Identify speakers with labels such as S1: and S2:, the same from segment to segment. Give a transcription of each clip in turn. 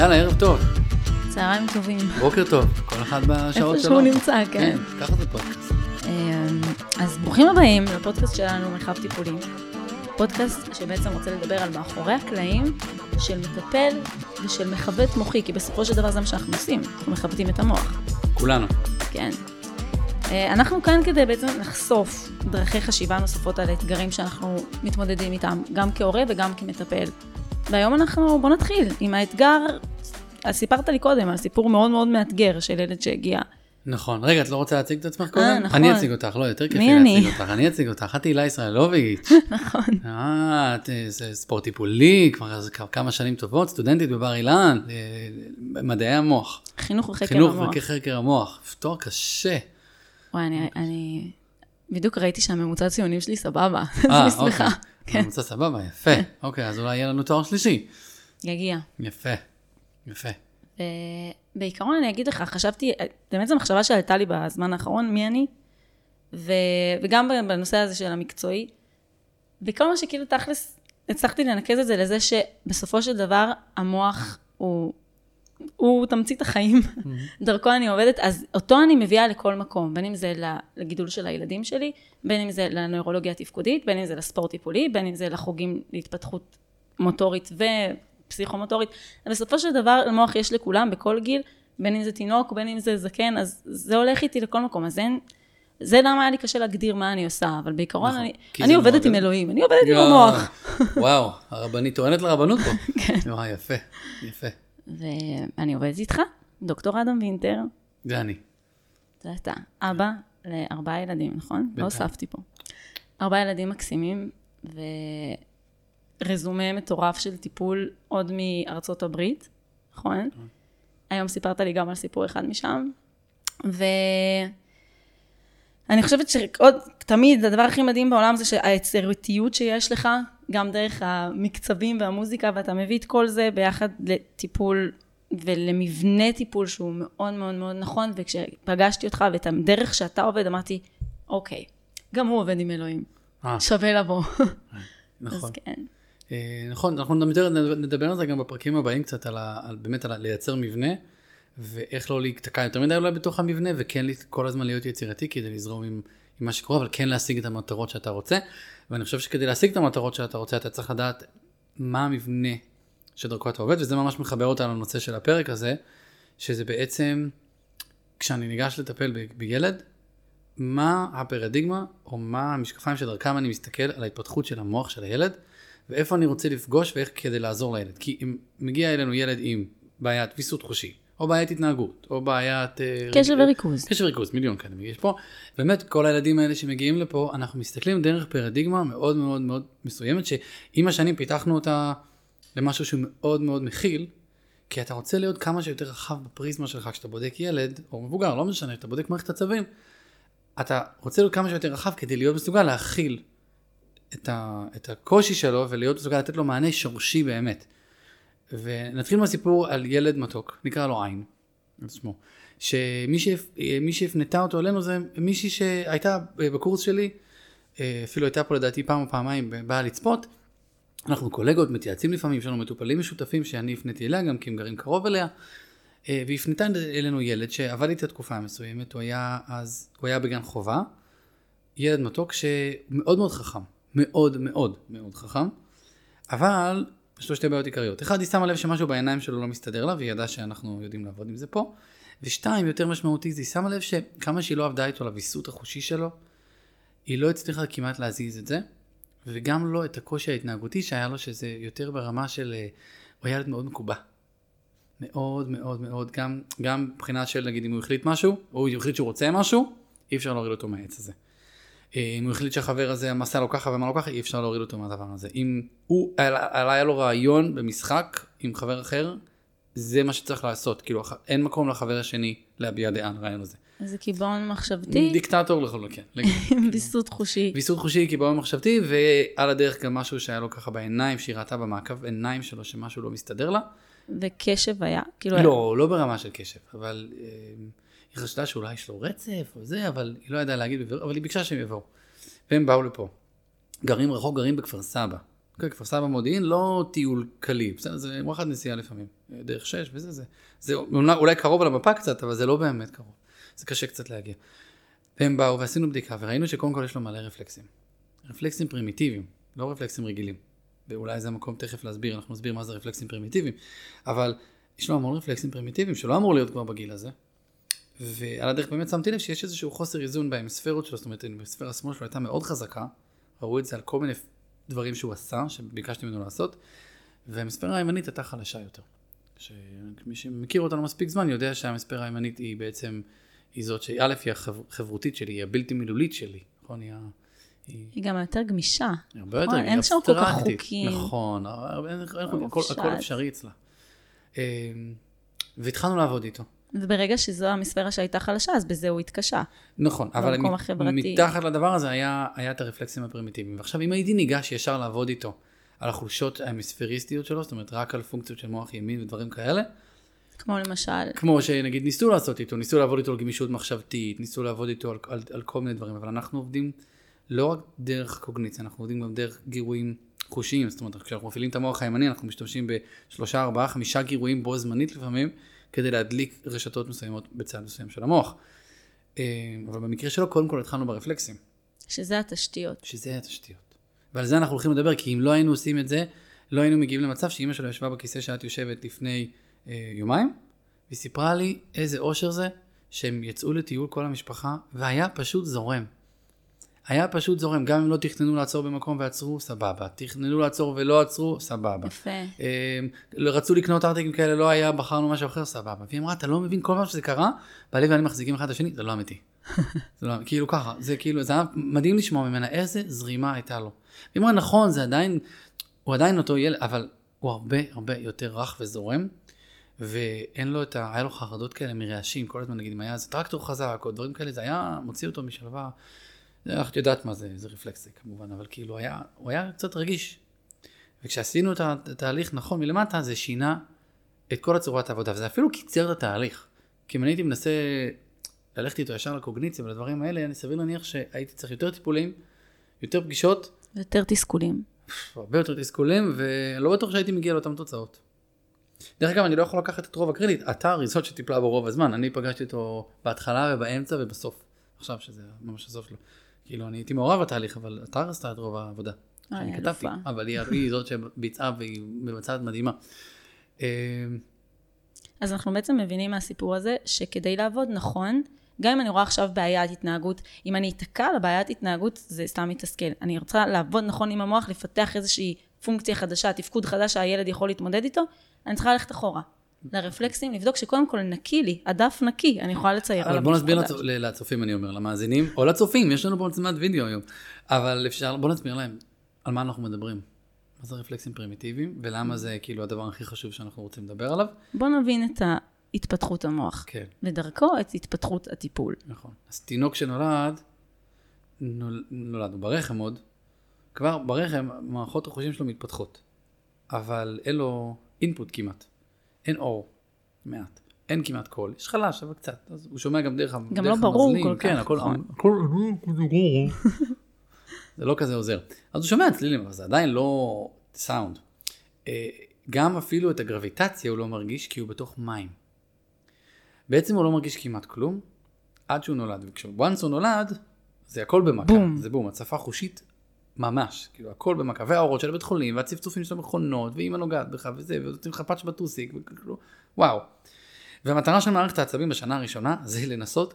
S1: יאללה, ערב טוב,
S2: צהריים טובים.
S1: בוקר טוב, כל אחד בשעות שלו.
S2: איפה שהוא נמצא, כן.
S1: ככה זה פודקאסט.
S2: אמ, אז ברוכים הבאים לפודקאסט שלנו, מרחב טיפולים. פודקאסט שבעצם רוצה לדבר על מאחורי הקלעים של מטפל ושל מכוות מוחי, כי בסופו של דבר זה מה שאנחנו עושים, אנחנו מכוותים את המוח.
S1: כולנו.
S2: כן. אה, אנחנו כאן כדי בעצם לחשוף דרכי חשיבה נוספות על אתגרים שאנחנו מתמודדים איתם, גם כהורה וגם כמטפל. והיום אנחנו, בוא נתחיל עם האתגר, אז סיפרת לי קודם על סיפור מאוד מאוד מאתגר של ילד שהגיע.
S1: נכון. רגע, את לא רוצה להציג את עצמך קודם?
S2: נכון.
S1: אני אציג אותך, לא, יותר כיף לי? להציג אותך. אני אציג אותך, את הילה ישראלוביץ'.
S2: נכון.
S1: אה, את אה, ספורט טיפולי, כבר כמה שנים טובות, סטודנטית בבר אילן, אה, מדעי המוח.
S2: חינוך וחקר
S1: חינוך
S2: המוח.
S1: וחקר המוח. תואר קשה.
S2: וואי, אני, אני... בדיוק ראיתי שהממוצע הציונים שלי סבבה, אז
S1: אה,
S2: אני שמחה. כן,
S1: ממוצע סבבה, יפה. אוקיי, אז אולי יהיה לנו תואר שלישי.
S2: יגיע.
S1: יפה, יפה.
S2: בעיקרון אני אגיד לך, חשבתי, באמת זו מחשבה שעלתה לי בזמן האחרון, מי אני, ו, וגם בנושא הזה של המקצועי, וכל מה שכאילו תכלס, הצלחתי לנקז את זה לזה שבסופו של דבר המוח הוא, הוא תמצית החיים, דרכו אני עובדת, אז אותו אני מביאה לכל מקום, בין אם זה לגידול של הילדים שלי, בין אם זה לנוירולוגיה התפקודית, בין אם זה לספורט טיפולי, בין אם זה לחוגים להתפתחות מוטורית ופסיכומוטורית. בסופו של דבר למוח יש לכולם בכל גיל, בין אם זה תינוק, בין אם זה זקן, אז זה הולך איתי לכל מקום, אז אין... זה למה היה לי קשה להגדיר מה אני עושה, אבל בעיקרון
S1: נכון,
S2: אני, אני עובדת עם אלוהים, אני עובדת עם המוח.
S1: וואו, הרבנית טוענת לרבנות פה.
S2: כן.
S1: וואי, יפה, יפה.
S2: ואני עובדת איתך, דוקטור אדם וינטר,
S1: זה אני.
S2: זה אתה, אבא לארבעה ילדים, נכון? לא
S1: בינתיים.
S2: הוספתי פה. ארבעה ילדים מקסימים, ורזומה מטורף של טיפול עוד מארצות הברית, נכון? היום סיפרת לי גם על סיפור אחד משם, ואני חושבת שעוד, תמיד, הדבר הכי מדהים בעולם זה שהיצירתיות שיש לך, גם דרך המקצבים והמוזיקה, ואתה מביא את כל זה ביחד לטיפול ולמבנה טיפול שהוא מאוד מאוד מאוד נכון, וכשפגשתי אותך ואת הדרך שאתה עובד, אמרתי, אוקיי, גם הוא עובד עם אלוהים,
S1: אה,
S2: שווה לבוא.
S1: נכון.
S2: אז כן,
S1: אה, נכון, אנחנו נדבר, נדבר על זה גם בפרקים הבאים קצת, על, ה, על באמת על לייצר מבנה, ואיך לא להיתקע יותר מדי אולי בתוך המבנה, וכן כל הזמן להיות יצירתי כדי לזרום עם, עם מה שקורה, אבל כן להשיג את המטרות שאתה רוצה. ואני חושב שכדי להשיג את המטרות שאתה רוצה, אתה צריך לדעת מה המבנה שדרכו אתה עובד, וזה ממש מחבר אותנו לנושא של הפרק הזה, שזה בעצם, כשאני ניגש לטפל בילד, מה הפרדיגמה, או מה המשקפיים שדרכם אני מסתכל על ההתפתחות של המוח של הילד, ואיפה אני רוצה לפגוש ואיך כדי לעזור לילד. כי אם מגיע אלינו ילד עם בעיית ויסות חושי, או בעיית התנהגות, או בעיית... אה,
S2: קשב
S1: ריג-
S2: וריכוז.
S1: קשב וריכוז, מיליון כאלה יש פה. באמת, כל הילדים האלה שמגיעים לפה, אנחנו מסתכלים דרך פרדיגמה מאוד מאוד מאוד מסוימת, שעם השנים פיתחנו אותה למשהו שהוא מאוד מאוד מכיל, כי אתה רוצה להיות כמה שיותר רחב בפריזמה שלך כשאתה בודק ילד, או מבוגר, לא משנה, כשאתה בודק מערכת עצבים, אתה רוצה להיות כמה שיותר רחב כדי להיות מסוגל להכיל את, ה, את הקושי שלו ולהיות מסוגל לתת לו מענה שורשי באמת. ונתחיל מהסיפור על ילד מתוק, נקרא לו עין, על שמו. שמי שהפ- מי שהפנתה אותו אלינו זה מישהי שהייתה בקורס שלי, אפילו הייתה פה לדעתי פעם או פעמיים באה לצפות. אנחנו קולגות, מתייעצים לפעמים, יש לנו מטופלים משותפים שאני הפניתי אליה גם כי הם גרים קרוב אליה. והיא הפנתה אלינו ילד שעבד איתה תקופה מסוימת, הוא היה אז, הוא היה בגן חובה, ילד מתוק שמאוד מאוד חכם, מאוד מאוד מאוד חכם, אבל יש לו שתי בעיות עיקריות. אחד, היא שמה לב שמשהו בעיניים שלו לא מסתדר לה, והיא ידעה שאנחנו יודעים לעבוד עם זה פה. ושתיים, יותר משמעותי, זה היא שמה לב שכמה שהיא לא עבדה איתו לוויסות החושי שלו, היא לא הצליחה כמעט להזיז את זה, וגם לא את הקושי ההתנהגותי שהיה לו, שזה יותר ברמה של, אה, הוא היה ילד מאוד מקובע. מאוד מאוד מאוד, גם מבחינה של נגיד אם הוא החליט משהו, או הוא החליט שהוא רוצה משהו, אי אפשר להוריד אותו מהעץ הזה. אה, אם הוא החליט שהחבר הזה עשה לו ככה ומה לו ככה, אי אפשר להוריד אותו מהדבר הזה. אם הוא, היה, היה לו רעיון במשחק עם חבר אחר, זה מה שצריך לעשות. כאילו, אין מקום לחבר השני להביע דעה על הרעיון הזה.
S2: זה קיבעון מחשבתי
S1: דיקטטור לכל כן.
S2: ויסות חושי.
S1: ויסות חושי, קיבעון מחשבתי, ועל הדרך גם משהו שהיה לו ככה בעיניים, שהיא ראתה במעקב עיניים שלו שמשהו לא מסתדר לה.
S2: וקשב היה, כאילו,
S1: לא, לא ברמה של קשב, אבל אה, היא חשדה שאולי יש לו רצף או זה, אבל היא לא ידעה להגיד, אבל היא ביקשה שהם יבואו. והם באו לפה. גרים רחוק, גרים בכפר סבא. אוקיי, כפר סבא מודיעין, לא טיול קליל, בסדר, זה וואחד נסיעה לפעמים, דרך שש וזה זה. זה אולי קרוב על המפה קצת, אבל זה לא באמת קרוב. זה קשה קצת להגיע. והם באו ועשינו בדיקה, וראינו שקודם כל יש לו מלא רפלקסים. רפלקסים פרימיטיביים, לא רפלקסים רגילים. ואולי זה המקום תכף להסביר, אנחנו נסביר מה זה רפלקסים פרימיטיביים, אבל יש לו המון רפלקסים פרימיטיביים שלא אמור להיות כבר בגיל הזה. ועל הדרך באמת שמתי לב שיש איזשהו חוסר איזון בהמיספרות שלו, זאת אומרת, ההמיספרה השמאל שלו הייתה מאוד חזקה, ראו את זה על כל מיני דברים שהוא עשה, שביקשתי ממנו לעשות, והמספרה הימנית הייתה חלשה יותר. שמי שמכיר אותנו מספיק זמן יודע שהמספרה הימנית היא בעצם, היא זאת שא' היא החברותית שלי, היא הבלתי מילולית שלי, נכון? היא,
S2: היא... היא גם יותר גמישה.
S1: היא הרבה יותר,
S2: נכון, אין שם כל כך חוקים.
S1: נכון, הכל, הכל אפשרי אצלה. אמ, והתחלנו לעבוד איתו.
S2: וברגע שזו המספרה שהייתה חלשה, אז בזה הוא התקשה.
S1: נכון, אבל מתחת לדבר הזה היה, היה את הרפלקסים הפרימיטיביים. ועכשיו, אם הייתי ניגש ישר לעבוד איתו על החולשות ההמיספריסטיות שלו, זאת אומרת, רק על פונקציות של מוח ימין ודברים כאלה,
S2: כמו למשל...
S1: כמו שנגיד ניסו לעשות איתו, ניסו לעבוד איתו על גמישות מחשבתית, ניסו לעבוד איתו על, על, על כל מיני דברים, אבל אנחנו עובדים לא רק דרך קוגניציה, אנחנו עובדים גם דרך גירויים חושיים, זאת אומרת, כשאנחנו מפעילים את המוח הימני, אנחנו משתמשים בשלושה, ארבעה, חמישה גירויים בו זמנית לפעמים, כדי להדליק רשתות מסוימות בצד מסוים של המוח. אה, אבל במקרה שלו, קודם כל התחלנו ברפלקסים.
S2: שזה התשתיות.
S1: שזה התשתיות. ועל זה אנחנו הולכים לדבר, כי אם לא היינו עושים את זה, לא היינו מגיעים למצב שאימא שלו ישבה בכיסא שאת יושבת לפני אה, יומיים, והיא סיפרה לי איזה אושר זה שהם יצאו לטיול כל המשפחה, והיה פשוט זורם. היה פשוט זורם, גם אם לא תכננו לעצור במקום ועצרו, סבבה. תכננו לעצור ולא עצרו, סבבה.
S2: יפה.
S1: אה, רצו לקנות ארטיקים כאלה, לא היה, בחרנו משהו אחר, סבבה. והיא אמרה, אתה לא מבין, כל פעם שזה קרה, בעלי ואני מחזיקים אחד את השני, זה לא אמיתי. זה לא, כאילו ככה, זה כאילו, זה היה מדהים לשמוע ממנה איזה זרימה הייתה לו. היא אמרה, נכון, זה עדיין, הוא עדיין אותו ילד, אבל הוא הרבה הרבה יותר רך וזורם, ואין לו את ה... היה לו חרדות כאלה מרעשים, כל הזמן נגיד אם היה איזה טרקטור חזק או דברים כאלה, זה היה מוציא אותו משלווה. את יודעת מה זה, זה רפלקסי כמובן, אבל כאילו היה, הוא היה קצת רגיש. וכשעשינו את התהליך נכון מלמטה, זה שינה את כל הצורת העבודה, וזה אפילו קיצר את התהליך. כי אם אני הייתי מנסה ללכת איתו ישר לקוגניציה ולדברים האלה, אני סביר להניח שהייתי צריך יותר טיפולים, יותר פגישות.
S2: יותר תסכולים.
S1: הרבה יותר תסכולים, ולא בטוח שהייתי מגיע לאותן תוצאות. דרך אגב, אני לא יכול לקחת את רוב הקרדיט, אתה זאת שטיפלה בו רוב הזמן, אני פגשתי אותו בהתחלה ובאמצע ובסוף. עכשיו שזה ממש הסוף שלו. כאילו, אני הייתי מעורב בתהליך, אבל אתה עשתה את רוב העבודה. שאני כתבתי, אבל היא, זאת שביצעה והיא מבצעת מדהימה.
S2: אמ, אז אנחנו בעצם מבינים מהסיפור הזה, שכדי לעבוד נכון, גם אם אני רואה עכשיו בעיית התנהגות, אם אני אתקע על הבעיית התנהגות, זה סתם מתסכל. אני רוצה לעבוד נכון עם המוח, לפתח איזושהי פונקציה חדשה, תפקוד חדש שהילד יכול להתמודד איתו, אני צריכה ללכת אחורה. לרפלקסים, לבדוק שקודם כל נקי לי, הדף נקי, אני יכולה לצייר
S1: עליו. אבל בוא נסביר לצופ... לצופים, אני אומר, למאזינים, או לצופים, יש לנו פה מצלמת וידאו היום, אבל אפשר, בוא נסביר להם על מה אנחנו מדברים. מה זה רפלקסים פרימיטיביים, ולמה זה כאילו הדבר הכי חשוב שאנחנו רוצים לדבר עליו.
S2: בוא נבין את התפתחות המוח.
S1: כן.
S2: ודרכו את התפתחות הטיפול.
S1: נכון. אז תינוק שנולד, נול, נולד, הוא ברחם עוד, כבר ברחם מערכות החושים שלו מתפתחות, אבל אין לו אינפוט כמעט. אין אור, מעט. אין כמעט קול, יש חלש, אבל קצת. אז הוא שומע גם דרך המזלים.
S2: גם לא ברור כל
S1: כן,
S2: כך.
S1: הכל, נכון. הכל, זה לא כזה עוזר. אז הוא שומע צלילים, אבל זה עדיין לא סאונד. אה, גם אפילו את הגרביטציה הוא לא מרגיש כי הוא בתוך מים. בעצם הוא לא מרגיש כמעט כלום, עד שהוא נולד. וכשבואנס הוא נולד, זה הכל במכה. בום. זה בום, הצפה חושית ממש, כאילו הכל במכה, והאורות של הבית חולים, והצפצופים של המכונות, ואימא נוגעת בך וזה, ונותנים לך פאץ' בטוסיק, וכאילו, וואו. והמטרה של מערכת העצבים בשנה הראשונה, זה לנסות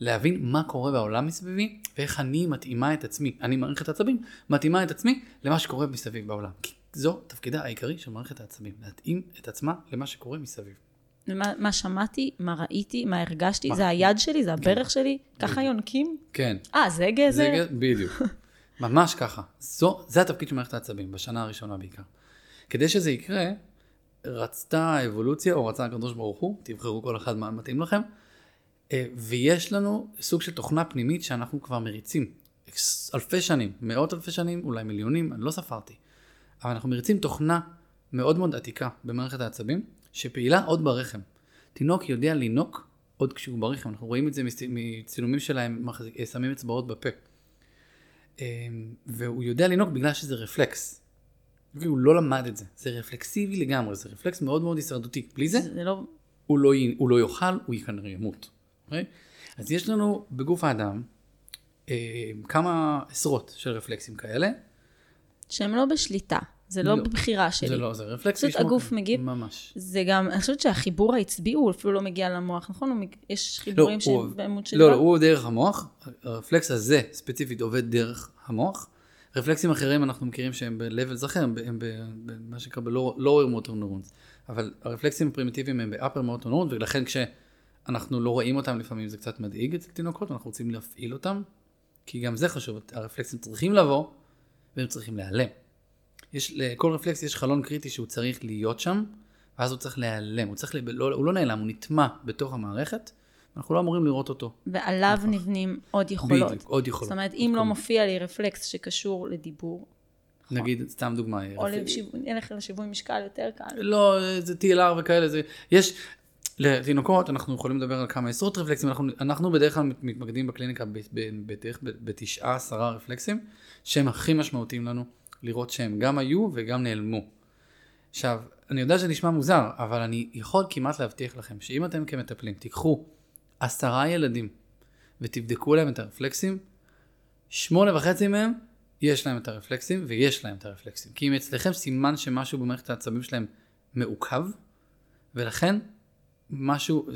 S1: להבין מה קורה בעולם מסביבי, ואיך אני מתאימה את עצמי, אני מערכת העצבים, מתאימה את עצמי למה שקורה מסביב בעולם. כי זו תפקידה העיקרי של מערכת העצבים, להתאים את עצמה למה שקורה מסביב.
S2: ומה, מה שמעתי, מה ראיתי, מה הרגשתי, מה? זה היד שלי, זה הברך כן. שלי, ככה יונקים?
S1: כן.
S2: אה, זה גזר? זה גזר,
S1: בדיוק. ממש ככה. זו, זה התפקיד של מערכת העצבים, בשנה הראשונה בעיקר. כדי שזה יקרה, רצתה האבולוציה, או רצה הקדוש ברוך הוא, תבחרו כל אחד מה מתאים לכם, אה, ויש לנו סוג של תוכנה פנימית שאנחנו כבר מריצים. אלפי שנים, מאות אלפי שנים, אולי מיליונים, אני לא ספרתי. אבל אנחנו מריצים תוכנה מאוד מאוד עתיקה במערכת העצבים, שפעילה עוד ברחם. תינוק יודע לינוק עוד כשהוא ברחם, אנחנו רואים את זה מצילומים שלהם, שמים אצבעות בפה. אמ, והוא יודע לנהוג בגלל שזה רפלקס. הוא לא למד את זה, זה רפלקסיבי לגמרי, זה רפלקס מאוד מאוד הישרדותי. בלי זה,
S2: זה לא...
S1: הוא לא, י- הוא לא יאכל, הוא כנראה ימות. אוקיי? אז יש לנו בגוף האדם אה, כמה עשרות של רפלקסים כאלה.
S2: שהם לא בשליטה, זה לא
S1: לא.
S2: בבחירה שלי.
S1: זה לא, זה רפלקס.
S2: פשוט הגוף
S1: כאלה.
S2: מגיב.
S1: ממש.
S2: זה גם, אני חושבת שהחיבור העצבי הוא אפילו לא מגיע למוח, נכון? הוא מג- יש
S1: לא,
S2: חיבורים
S1: הוא,
S2: שהם בעמוד של
S1: לא, לא, הוא דרך המוח, הרפלקס הזה ספציפית עובד דרך המוח. רפלקסים אחרים אנחנו מכירים שהם ב-levels אחר, הם הם במה שנקרא ב-lower motor neurons. אבל הרפלקסים הפרימיטיביים הם ב-upper motor neurons, ולכן כשאנחנו לא רואים אותם לפעמים זה קצת מדאיג אצל תינוקות, ואנחנו רוצים להפעיל אותם, כי גם זה חשוב, הרפלקסים צריכים לבוא, והם צריכים להיעלם. יש, לכל רפלקס יש חלון קריטי שהוא צריך להיות שם, ואז הוא צריך להיעלם, הוא, צריך, ל... לא, הוא לא נעלם, הוא נטמע בתוך המערכת, אנחנו לא אמורים לראות אותו.
S2: ועליו נבנים עוד יכולות.
S1: בדיוק, עוד יכולות.
S2: זאת אומרת, אם לא
S1: כל-
S2: מופיע לי רפלקס שקשור לדיבור,
S1: נגיד, סתם דוגמה.
S2: או
S1: רפ-
S2: לשיווי- נלך לשיווי משקל יותר קל.
S1: לא, זה TLR וכאלה, זה... יש... לתינוקות אנחנו יכולים לדבר על כמה עשרות רפלקסים, אנחנו, אנחנו בדרך כלל מתמקדים בקליניקה בתשעה עשרה רפלקסים, שהם הכי משמעותיים לנו, לראות שהם גם היו וגם נעלמו. עכשיו, אני יודע שזה נשמע מוזר, אבל אני יכול כמעט להבטיח לכם שאם אתם כמטפלים תיקחו עשרה ילדים ותבדקו להם את הרפלקסים, שמונה וחצי מהם יש להם את הרפלקסים ויש להם את הרפלקסים. כי אם אצלכם סימן שמשהו במערכת העצבים שלהם מעוכב, ולכן משהו,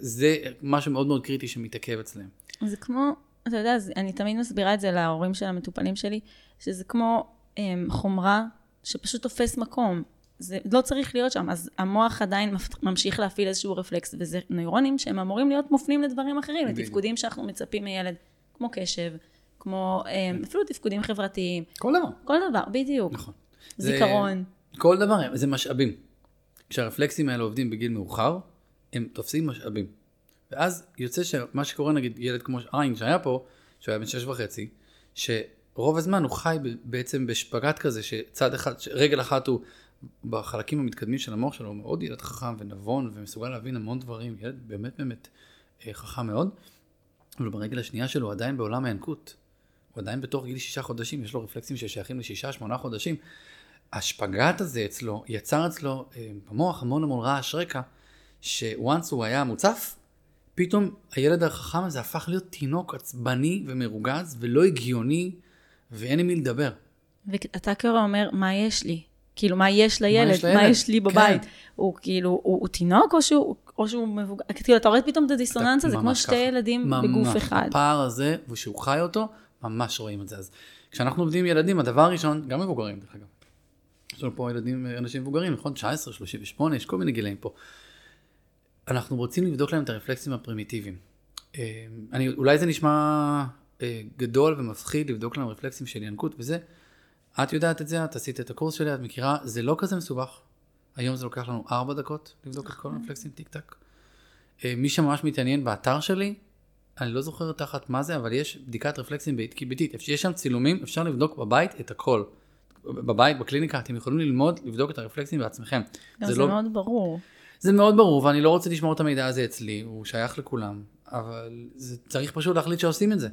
S1: זה משהו מאוד מאוד קריטי שמתעכב אצלם.
S2: זה כמו, אתה יודע, אני תמיד מסבירה את זה להורים של המטופלים שלי, שזה כמו חומרה שפשוט תופס מקום. זה לא צריך להיות שם, אז המוח עדיין ממשיך להפעיל איזשהו רפלקס, וזה נוירונים שהם אמורים להיות מופנים לדברים אחרים. לתפקודים שאנחנו מצפים מילד, כמו קשב, כמו הם, אפילו תפקודים חברתיים,
S1: כל דבר.
S2: כל דבר, בדיוק.
S1: נכון.
S2: זיכרון.
S1: זה, כל דבר, זה משאבים. כשהרפלקסים האלה עובדים בגיל מאוחר, הם תופסים משאבים. ואז יוצא שמה שקורה נגיד ילד כמו עין שהיה פה, שהוא היה בן שש וחצי, שרוב הזמן הוא חי בעצם בשפגט כזה, שצד אחד, רגל אחת הוא בחלקים המתקדמים של המוח שלו, הוא מאוד ילד חכם ונבון ומסוגל להבין המון דברים, ילד באמת באמת אה, חכם מאוד, אבל ברגל השנייה שלו הוא עדיין בעולם הינקות. הוא עדיין בתוך גיל שישה חודשים, יש לו רפלקסים ששייכים לשישה, שמונה חודשים. השפגאט הזה אצלו, יצר אצלו אה, במוח המון המון רעש רקע, שוואנס הוא היה מוצף, פתאום הילד החכם הזה הפך להיות תינוק עצבני ומרוגז ולא הגיוני, ואין עם מי לדבר.
S2: ואתה כהורה אומר, מה יש לי? כאילו, מה יש לילד?
S1: יש
S2: מה? יש לי
S1: כן.
S2: בבית? הוא כאילו, הוא, הוא תינוק או שהוא, או שהוא מבוגר? כאילו, אתה רואה פתאום את הדיסוננס הזה, כמו שתי. ילדים. בגוף אחד.
S1: הפער הזה, ושהוא חי אותו, ממש רואים את זה. אז כשאנחנו עובדים עם ילדים, הדבר הראשון, גם מבוגרים דרך אגב, יש לנו פה ילדים, אנשים מבוגרים, נכון? 19, 38, יש כל מיני גילאים פה. אנחנו רוצים לבדוק להם את הרפלקסים הפרימיטיביים. אה, אני, אולי זה נשמע גדול ומפחיד לבדוק להם רפלקסים של ינקות וזה. את יודעת את זה, את עשית את הקורס שלי, את מכירה, זה לא כזה מסובך. היום זה לוקח לנו 4 דקות לבדוק את כל הרפלקסים טיק טק. אה, מי שממש מתעניין באתר שלי, אני לא זוכר תחת מה זה, אבל יש בדיקת רפלקסים ביתית, יש שם צילומים, אפשר לבדוק בבית את הכל. בבית, בקליניקה, אתם יכולים ללמוד, לבדוק את הרפלקסים בעצמכם.
S2: גם זה
S1: לא,
S2: מאוד ברור.
S1: זה מאוד ברור, ואני לא רוצה לשמור את המידע הזה אצלי, הוא שייך לכולם, אבל זה, צריך פשוט להחליט שעושים את זה.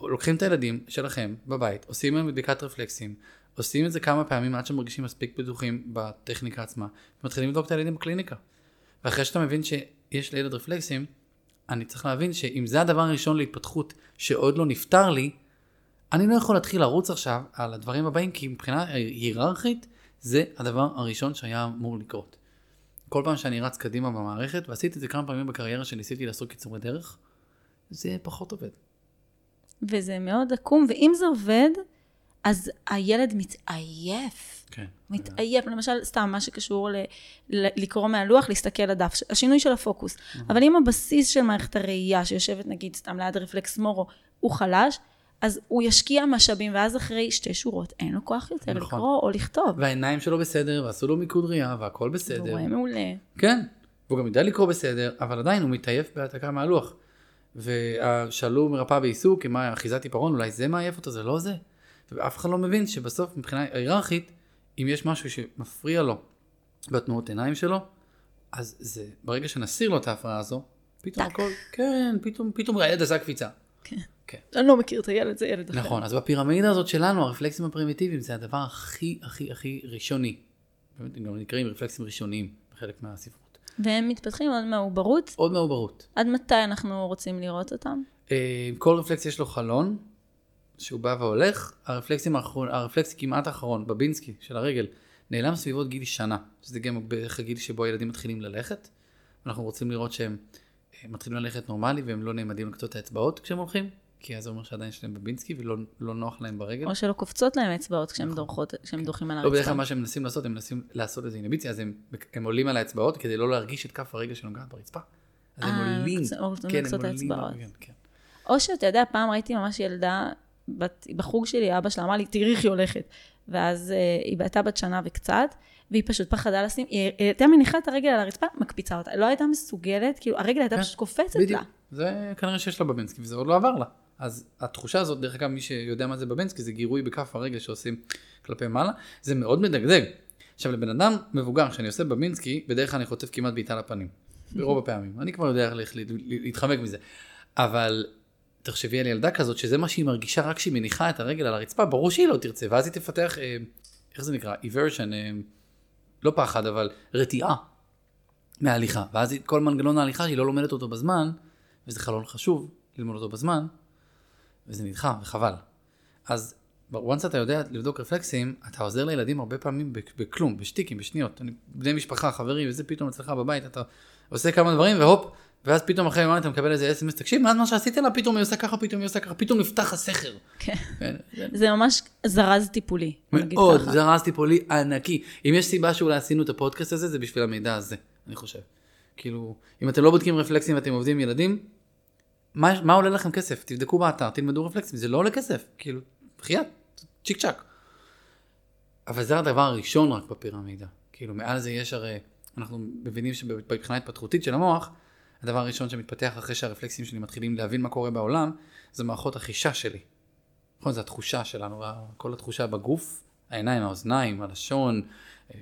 S1: לוקחים את הילדים שלכם בבית, עושים להם בדיקת רפלקסים, עושים את זה כמה פעמים עד שמרגישים מספיק בטוחים בטכניקה עצמה, ומתחילים לבדוק את הילדים בקליניקה. ואחרי שאתה מבין שיש לילד רפלקסים, אני צריך להבין שאם זה הדבר הראשון להתפתחות שעוד לא נפתר לי, אני לא יכול להתחיל לרוץ עכשיו על הדברים הבאים, כי מבחינה היררכית זה הדבר הראשון שהיה אמור לקרות. כל פעם שאני רץ קדימה במערכת, ועשיתי את זה כמה פעמים בקריירה שניסיתי לעשות קיצורי דרך, זה פחות עובד.
S2: וזה מאוד עקום, ואם זה עובד, אז הילד מתעייף.
S1: כן.
S2: מתעייף, למשל, סתם, מה שקשור ל- ל- לקרוא מהלוח, להסתכל לדף, ש- השינוי של הפוקוס. אבל אם הבסיס של מערכת הראייה, שיושבת נגיד סתם ליד רפלקס מורו, הוא חלש, אז הוא ישקיע משאבים, ואז אחרי שתי שורות אין לו כוח יותר
S1: נכון.
S2: לקרוא או לכתוב.
S1: והעיניים שלו בסדר, ועשו לו מיקוד ראייה, והכל בסדר.
S2: רואה מעולה.
S1: כן, והוא גם יודע לקרוא בסדר, אבל עדיין הוא מתעייף בהעתקה מהלוח. ושאלו מרפאה בעיסוק, מה אחיזת עיפרון, אולי זה מעייף אותו, זה לא זה. ואף אחד לא מבין שבסוף מבחינה היררכית, אם יש משהו שמפריע לו בתנועות עיניים שלו, אז זה, ברגע שנסיר לו את ההפרעה הזו, פתאום. הכל, כן, פתאום, פתאום הילד עשה קפיצה. כן.
S2: אני לא מכיר את הילד, זה ילד אחר.
S1: נכון, אז בפירמידה הזאת שלנו, הרפלקסים הפרימיטיביים זה הדבר הכי הכי הכי ראשוני. באמת, הם גם נקראים רפלקסים ראשוניים בחלק מהספרות.
S2: והם מתפתחים עוד מעוברות.
S1: עוד מעוברות.
S2: עד מתי אנחנו רוצים לראות אותם?
S1: אה, כל רפלקס יש לו חלון, שהוא בא והולך, הרפלקסים האחרון, הרפלקס כמעט האחרון, בבינסקי, של הרגל, נעלם סביבות גיל שנה, שזה גם בערך הגיל שבו הילדים מתחילים ללכת. אנחנו רוצים לראות שהם אה, מתחילים ללכת נורמלי והם לא נעמדים לקצות האצבעות כשהם הולכים, כי אז זה אומר שעדיין יש להם בבינסקי ולא לא נוח להם ברגל.
S2: או שלא קופצות להם אצבעות כשהם
S1: נכון.
S2: דורכות, כשהם דורכים על
S1: לא, בדרך כלל
S2: הרצפה.
S1: מה שהם מנסים לעשות, הם מנסים לעשות איזה אינביציה, אז הם, הם עולים על האצבעות כדי לא להרגיש את כף הרגל שנוגעת ברצפה. אז הם
S2: אה,
S1: עולים,
S2: קצ- עולים
S1: כן, הם עולים. ברגל, כן.
S2: או שאתה יודע, פעם ראיתי ממש ילדה, בת, בחוג שלי, אבא שלה אמר לי, תראי איך היא הולכת. ואז אה, היא הייתה בת שנה וקצת, והיא פשוט פחדה לשים, היא הייתה מניחה את הרגל על הרצפה, מקפיצה אותה. לא הייתה מסוגלת, כאילו, הרגל הייתה
S1: כן,
S2: פשוט קופצת לה.
S1: זה כנראה שיש לה בבנסקי וזה עוד לא עבר לה. אז התחושה הזאת, דרך אגב, מי שיודע מה זה בבנסקי, זה גירוי בכף הרגל שעושים כלפי מעלה, זה מאוד מדגדג. עכשיו, לבן אדם מבוגר שאני עושה בבינסקי, בדרך כלל אני חוטף כמעט בעיטה לפנים. ברוב הפעמים. אני כבר יודע איך לה- להתחמק מזה. אבל תחשבי על ילדה כזאת, שזה מה שהיא מרגישה רק כשהיא מניחה את הרגל על הרצפה, ברור שהיא לא תרצה, ואז היא תפתח, אה, איך זה נקרא? אברשן, לא פחד, אבל רתיעה מההליכה. ואז כל מנגנון ההליכה שהיא לא לומדת אותו בזמן, וזה חלון חשוב ללמוד אותו בזמן, וזה נדחה, וחבל. אז once אתה יודע לבדוק רפלקסים, אתה עוזר לילדים הרבה פעמים בכ- בכלום, בשטיקים, בשניות. אני, בני משפחה, חברים, וזה פתאום אצלך בבית, אתה עושה כמה דברים, והופ, ואז פתאום אחרי יומיים אתה מקבל איזה אס.אם.אס, תקשיב, מה מה שעשית לה, פתאום היא עושה ככה, פתאום היא עושה ככה, פתאום נפתח הסכר.
S2: כן.
S1: כן, זה
S2: זה ממש זרז טיפולי, נגיד
S1: מאוד,
S2: ככה.
S1: זה רז טיפולי ענקי. אם יש סיבה שאולי עשינו את הפודקאסט הזה, זה בשביל המידע הזה, אני חושב. כאילו, אם אתם לא בודקים רפלקסים ואתם עובדים עם ילדים, מה, מה עולה לכם כסף? תבדקו באתר, תלמדו רפלקסים, זה לא עולה כסף. כאילו, בחייאת, צ'יק צ'אק. אבל זה הדבר הראשון רק בפירמידה. כאילו, מעל זה יש הרי, אנחנו מבינים שמבחינה התפתחותית של המוח, הדבר הראשון שמתפתח אחרי שהרפלקסים שלי מתחילים להבין מה קורה בעולם, זה מערכות החישה שלי. נכון, זה התחושה שלנו, כל התחושה בגוף, העיניים, האוזניים, הלשון, אה,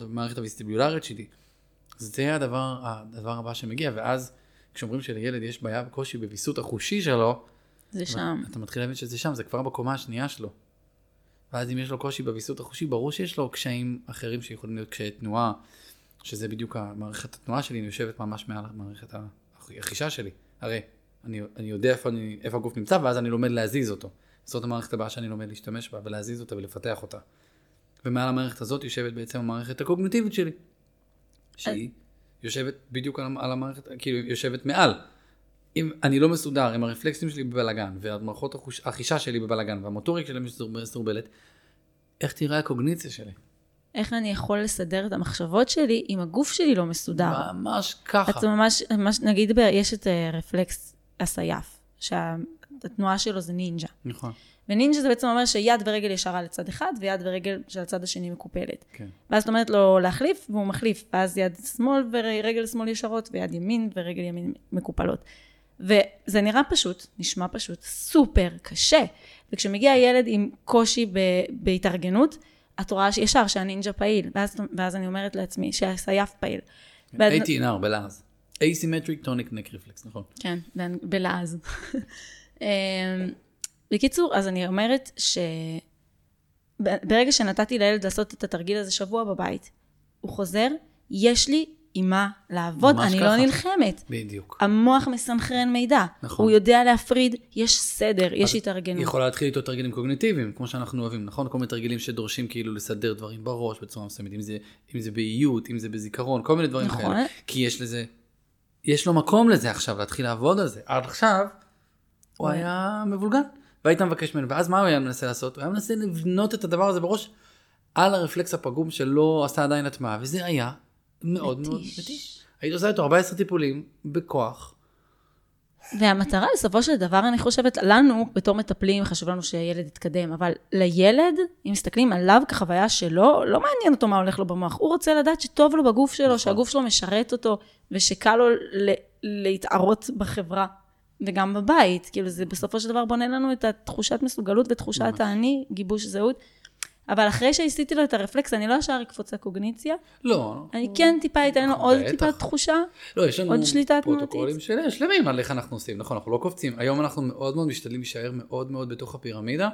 S1: המערכת הוויסטיבולרית שלי. זה הדבר, הדבר הבא שמגיע, ואז כשאומרים שלילד יש בעיה וקושי בוויסות החושי שלו,
S2: זה שם.
S1: אתה מתחיל להבין שזה שם, זה כבר בקומה השנייה שלו. ואז אם יש לו קושי בוויסות החושי, ברור שיש לו קשיים אחרים שיכולים להיות קשיי תנועה, שזה בדיוק המערכת התנועה שלי, אני יושבת ממש מעל מערכת החישה שלי. הרי אני, אני יודע איפה, אני, איפה הגוף נמצא, ואז אני לומד להזיז אותו. זאת המערכת הבאה שאני לומד להשתמש בה ולהזיז אותה ולפתח אותה. ומעל המערכת הזאת יושבת בעצם המערכת הקוגניטיבית שלי, שהיא יושבת בדיוק על, על המערכת, כאילו יושבת מעל. אם אני לא מסודר, אם הרפלקסים שלי בבלגן, והמערכות החישה שלי בבלגן, והמוטוריקה שלי מסורבלת, איך תראה הקוגניציה שלי?
S2: איך אני יכול לסדר את המחשבות שלי אם הגוף שלי לא מסודר?
S1: ממש ככה.
S2: אתה ממש, ממש, נגיד, יש את אה, רפלקס הסייף, שהתנועה שלו זה נינג'ה.
S1: נכון,
S2: ונינג'ה זה בעצם אומר שיד ורגל ישרה לצד אחד, ויד ורגל של הצד השני מקופלת.
S1: כן.
S2: ואז את אומרת לו להחליף, והוא מחליף. ואז יד שמאל ורגל שמאל ישרות, ויד ימין ורגל ימין מקופלות. וזה נראה פשוט, נשמע פשוט, סופר קשה. וכשמגיע ילד עם קושי ב- בהתארגנות, את רואה ישר שהנינג'ה פעיל, ואז, ואז אני אומרת לעצמי שהסייף פעיל. ואז-
S1: ATNR בלעז. Asymmetric tonic neck reflex, נכון.
S2: כן, בלעז. בקיצור, אז אני אומרת שברגע שנתתי לילד לעשות את התרגיל הזה שבוע בבית, הוא חוזר, יש לי עם מה לעבוד, אני
S1: ככה.
S2: לא נלחמת.
S1: בדיוק.
S2: המוח מסנכרן מידע.
S1: נכון.
S2: הוא יודע להפריד, יש סדר, יש התארגנות.
S1: יכולה להתחיל איתו תרגילים קוגניטיביים, כמו שאנחנו אוהבים, נכון? כל מיני תרגילים שדורשים כאילו לסדר דברים בראש בצורה מסוימת, אם זה, אם זה באיות, אם זה בזיכרון, כל מיני דברים
S2: נכון.
S1: כאלה. כי יש לזה, יש לו מקום לזה עכשיו, להתחיל לעבוד על זה. עד עכשיו, הוא
S2: הוא
S1: היה מבולגן, והיית מבקש ממנו, ואז מה הוא היה מנסה לעשות? הוא היה מנסה לבנות את הדבר הזה בראש על הרפלקס הפגום שלא עשה עדיין הטמעה, וזה היה מאוד מאוד
S2: מתיש.
S1: מתיש. היית עושה איתו 14 טיפולים בכוח,
S2: והמטרה בסופו של דבר, אני חושבת, לנו בתור מטפלים חשוב לנו שהילד יתקדם, אבל לילד, אם מסתכלים עליו כחוויה שלו, לא מעניין אותו מה הולך לו במוח. הוא רוצה לדעת שטוב לו בגוף שלו,
S1: נכון.
S2: שהגוף שלו משרת אותו, ושקל לו ל- להתערות בחברה. וגם בבית, כאילו זה בסופו של דבר בונה לנו את התחושת מסוגלות ותחושת. האני, גיבוש זהות. אבל אחרי שעשיתי לו את הרפלקס, אני לא ישר אקפוץ לקוגניציה,
S1: לא.
S2: אני כן טיפה אתן לו עוד. טיפה תחושה.
S1: לא, יש לנו פרוטוקולים של- שלמים על איך אנחנו עושים, נכון, אנחנו לא קופצים. היום אנחנו מאוד מאוד משתדלים להישאר מאוד מאוד בתוך הפירמידה,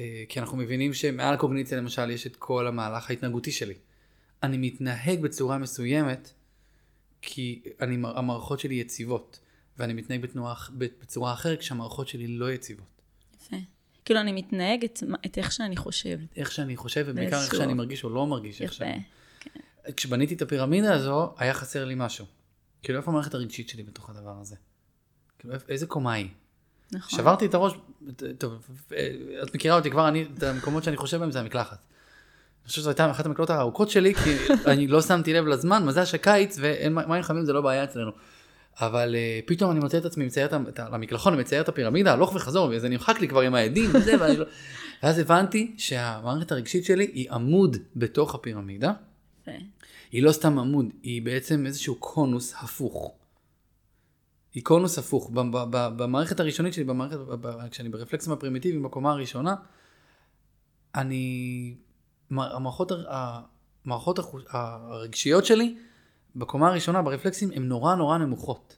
S1: אה, כי אנחנו מבינים שמעל הקוגניציה למשל יש את כל המהלך ההתנהגותי שלי. אני מתנהג בצורה מסוימת, כי אני, המערכות שלי יציבות, ואני מתנהג בתנועה, בצורה אחרת כשהמערכות שלי לא יציבות.
S2: יפה. כאילו, אני מתנהג את, את איך שאני חושב.
S1: איך שאני חושב, ובעיקר איך
S2: באיזשהו-
S1: שאני מרגיש או לא מרגיש. איך
S2: יפה.
S1: שאני... כשבניתי את הפירמידה הזו, היה חסר לי משהו. כאילו, איפה המערכת הרגשית שלי בתוך הדבר הזה? כאילו, איזה קומה היא?
S2: נכון.
S1: שברתי את הראש, טוב, אה, את מכירה אותי כבר, אני, את המקומות שאני חושב בהם זה המקלחת. אני חושב שזו הייתה אחת המקלעות הארוכות שלי, כי אני לא שמתי לב לזמן, מזל שקיץ ואין מים חמים זה לא בעיה אצלנו. אבל uh, פתאום אני מוצא את עצמי מצייר את ה- את ה- למקלחון, אני מצייר את הפירמידה, הלוך וחזור, וזה נמחק לי כבר עם העדים וזה, ואני לא... ואז הבנתי שהמערכת הרגשית שלי היא עמוד בתוך הפירמידה,
S2: יפה.
S1: היא לא סתם עמוד, היא בעצם איזשהו קונוס הפוך. היא קונוס הפוך. במערכת הראשונית שלי, במערכת, כשאני ברפלקסים הפרימיטיביים בקומה הראשונה, אני... המערכות, המערכות הרגשיות שלי, בקומה הראשונה, ברפלקסים, הן נורא נורא נמוכות.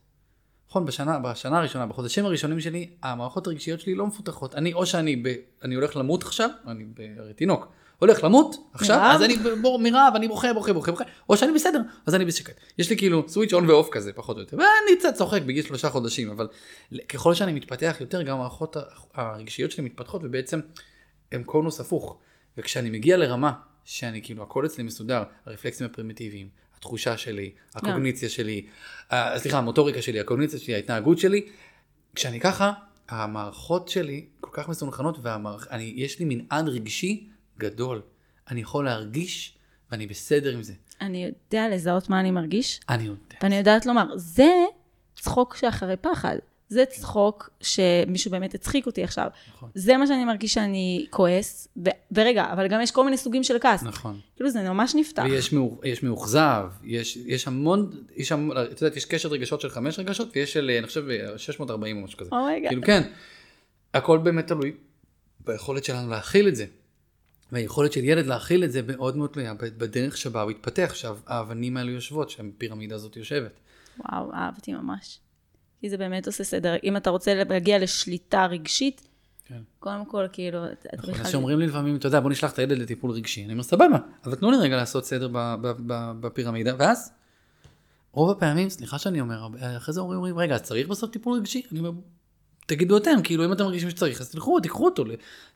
S1: נכון, בשנה, בשנה הראשונה, בחודשים הראשונים שלי, המערכות הרגשיות שלי לא מפותחות. אני, או שאני ב, אני הולך למות עכשיו, אני הרי תינוק, הולך למות עכשיו,
S2: מרעב?
S1: אז אני בור, מרעב, אני בוכה, בוכה, בוכה, בוכה, או שאני בסדר, אז אני בשקט. יש לי כאילו סוויץ' און ואוף כזה, פחות או יותר, ואני קצת צוחק בגיל שלושה חודשים, אבל ככל שאני מתפתח יותר, גם המערכות הרגשיות שלי מתפתחות, ובעצם הם קונוס הפוך. וכשאני מגיע לרמה שאני כאילו הכל אצלי מסודר, הרפלקסים הפרימיטיביים, התחושה שלי, הקוגניציה שלי, אה, סליחה, המוטוריקה שלי, הקוגניציה שלי, ההתנהגות שלי, כשאני ככה, המערכות שלי כל כך מסונכרנות ויש לי מנעד רגשי גדול. אני יכול להרגיש ואני בסדר עם זה.
S2: אני יודע לזהות מה אני מרגיש,
S1: אני יודע.
S2: ואני יודעת לומר, זה צחוק שאחרי פחד. זה צחוק שמישהו באמת הצחיק אותי עכשיו.
S1: נכון.
S2: זה מה שאני מרגיש שאני כועס, ו- ורגע, אבל גם יש כל מיני סוגים של כעס.
S1: נכון.
S2: כאילו זה ממש נפתח.
S1: ויש מאוכ- יש מאוכזב, יש, יש המון, יש המון, את יודעת, יש קשר רגשות של חמש רגשות, ויש של, אני חושב, 640 או משהו כזה.
S2: oh my god.
S1: כאילו כן, הכל באמת תלוי ביכולת שלנו להכיל את זה. והיכולת של ילד להכיל את זה מאוד מאוד תלויה בדרך שבה הוא התפתח, שהאבנים האלו יושבות, שהפירמידה הזאת יושבת.
S2: וואו, אהבתי ממש. כי זה באמת עושה סדר. אם אתה רוצה להגיע לשליטה רגשית,
S1: כן.
S2: קודם כל, כאילו, אתה
S1: נכון,
S2: בכלל...
S1: אז שאומרים לי לפעמים, אתה יודע, בוא נשלח את הילד לטיפול רגשי. אני אומר, סבבה, אבל תנו לי רגע לעשות סדר בפירמידה, ואז, רוב הפעמים, סליחה שאני אומר, אחרי זה אומרים, רגע, אז צריך בסוף טיפול רגשי? אני אומר, תגידו אתם, כאילו, אם אתם מרגישים שצריך, אז תלכו, תיקחו אותו,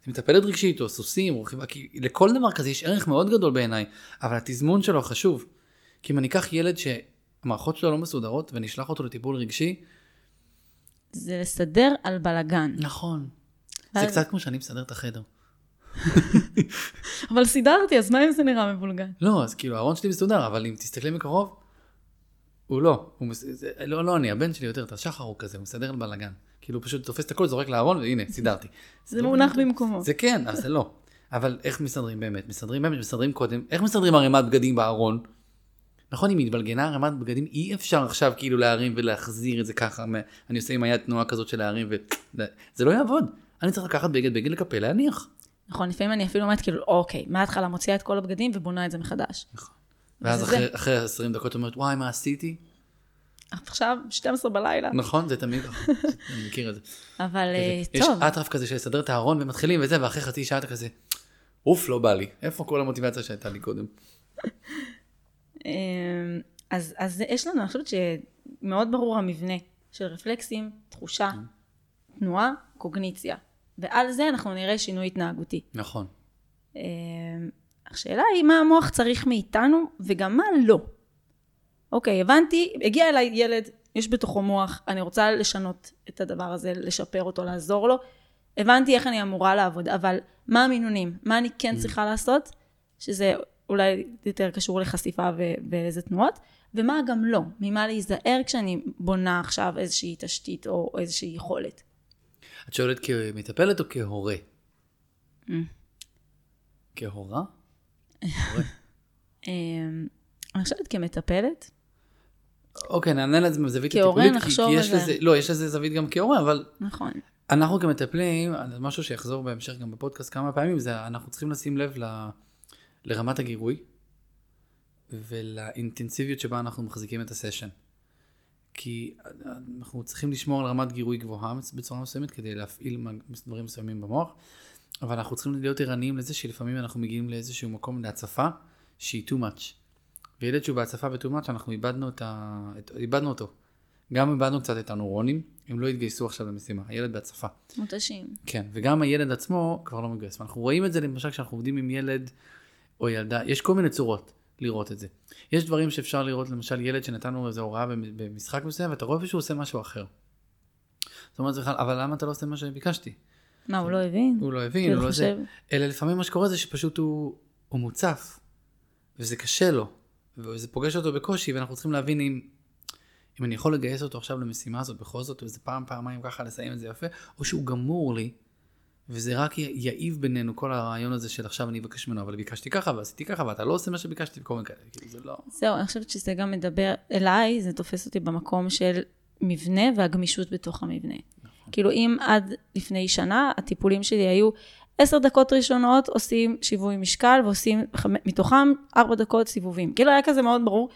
S1: למטפלת רגשית, או סוסים, או רכיבה, כי לכל דבר כזה יש ערך מאוד גדול בעיניי, אבל התזמון שלו חשוב. כי אם אני אקח ילד שהמערכות שלו לא מסודרות, ונשלח אותו לטיפול רגשי,
S2: זה לסדר על בלגן.
S1: נכון. זה קצת כמו שאני מסדר את החדר.
S2: אבל סידרתי, אז מה אם זה נראה מבולגן?
S1: לא, אז כאילו הארון שלי מסודר, אבל אם תסתכלי מקרוב, הוא לא. הוא מס... זה... לא, לא אני, הבן שלי יותר, את השחר הוא כזה, הוא מסדר על בלאגן. כאילו הוא פשוט תופס את הכל, זורק לארון, והנה, סידרתי.
S2: זה מונח במקומו.
S1: זה כן, אז זה לא. אבל איך מסדרים באמת? מסדרים באמת, מסדרים קודם, איך מסדרים ערימת בגדים בארון? נכון, אם התבלגנה ערימת בגדים, אי אפשר עכשיו כאילו להרים ולהחזיר את זה ככה, אני עושה עם היד תנועה כזאת של להרים, ו... זה לא יעבוד. אני צריך לקחת בגד, בגד לקפל, להניח.
S2: נכון, לפעמים אני אפילו אומרת, כאילו, אוקיי, מההתחלה מוציאה את כל הבגדים ובונה את זה מחדש.
S1: ואז
S2: וזה
S1: אחרי, אחרי 20 דקות אומרת, וואי, מה עשיתי?
S2: עכשיו, 12 בלילה.
S1: נכון, זה תמיד ככה, אני מכיר את זה.
S2: אבל אה,
S1: יש
S2: טוב,
S1: אטרף כזה של לסדר את הארון ומתחילים וזה, ואחרי חצי שעה אתה כזה, אוף, לא בא לי. איפה כל המוטיבציה שהייתה לי קודם?
S2: אה, אז, אז יש לנו, אני חושבת שמאוד ברור המבנה של רפלקסים, תחושה, תנועה, קוגניציה. ועל זה אנחנו נראה שינוי התנהגותי.
S1: נכון.
S2: אה, השאלה היא מה המוח צריך מאיתנו וגם מה לא. אוקיי, הבנתי, הגיע אליי ילד, יש בתוכו מוח, אני רוצה לשנות את הדבר הזה, לשפר אותו, לעזור לו. הבנתי איך אני אמורה לעבוד, אבל מה המינונים? מה אני כן צריכה לעשות? שזה אולי יותר קשור לחשיפה ואיזה תנועות, ומה גם לא, ממה להיזהר כשאני בונה עכשיו איזושהי תשתית או איזושהי יכולת.
S1: את שואלת כמטפלת או כהורה?
S2: Mm.
S1: כהורה?
S2: אה, אני חושבת כמטפלת,
S1: אוקיי, נענה לזה מזווית הטיפולית, כי- יש
S2: זה.
S1: לזה, לא, יש לזה זווית גם כהורה, אבל
S2: נכון.
S1: אנחנו כמטפלים, משהו שיחזור בהמשך גם בפודקאסט כמה פעמים, זה אנחנו צריכים לשים לב ל, לרמת הגירוי ולאינטנסיביות שבה אנחנו מחזיקים את הסשן. כי אנחנו צריכים לשמור על רמת גירוי גבוהה בצורה מסוימת כדי להפעיל דברים מסוימים במוח, אבל אנחנו צריכים להיות ערניים לזה שלפעמים אנחנו מגיעים לאיזשהו מקום להצפה שהיא too much. וילד שהוא בהצפה ו-too much, אנחנו איבדנו, את ה... איבדנו אותו. גם איבדנו קצת את הנוירונים, הם לא התגייסו עכשיו למשימה, הילד בהצפה.
S2: מותשים.
S1: כן, וגם הילד עצמו כבר לא מתגייס. אנחנו רואים את זה למשל כשאנחנו עובדים עם ילד או ילדה, יש כל מיני צורות לראות את זה. יש דברים שאפשר לראות, למשל ילד שנתנו איזו הוראה במשחק מסוים, ואתה רואה שהוא עושה משהו אחר. זאת אומרת, אבל למה אתה לא עושה מה שביקשתי?
S2: מה, הוא לא הבין?
S1: הוא לא הבין, הוא לא זה. אלא לפעמים מה שקורה זה שפשוט הוא, הוא מוצף, וזה קשה לו, וזה פוגש אותו בקושי, ואנחנו צריכים להבין אם אם אני יכול לגייס אותו עכשיו למשימה הזאת בכל זאת, איזה פעם, פעמיים ככה לסיים את זה יפה, או שהוא גמור לי, וזה רק יעיב בינינו כל הרעיון הזה של עכשיו אני אבקש ממנו, אבל ביקשתי ככה ועשיתי ככה, ואתה לא עושה מה שביקשתי וכל מיני כאלה, כאילו זה לא...
S2: זהו, אני חושבת שזה גם מדבר אליי, זה תופס אותי במקום של מבנה והגמישות בתוך המבנה. נכון. כאילו אם עד לפני שנה הטיפולים שלי היו עשר דקות ראשונות עושים שיווי משקל ועושים מתוכם ארבע דקות סיבובים. כאילו היה כזה מאוד ברור.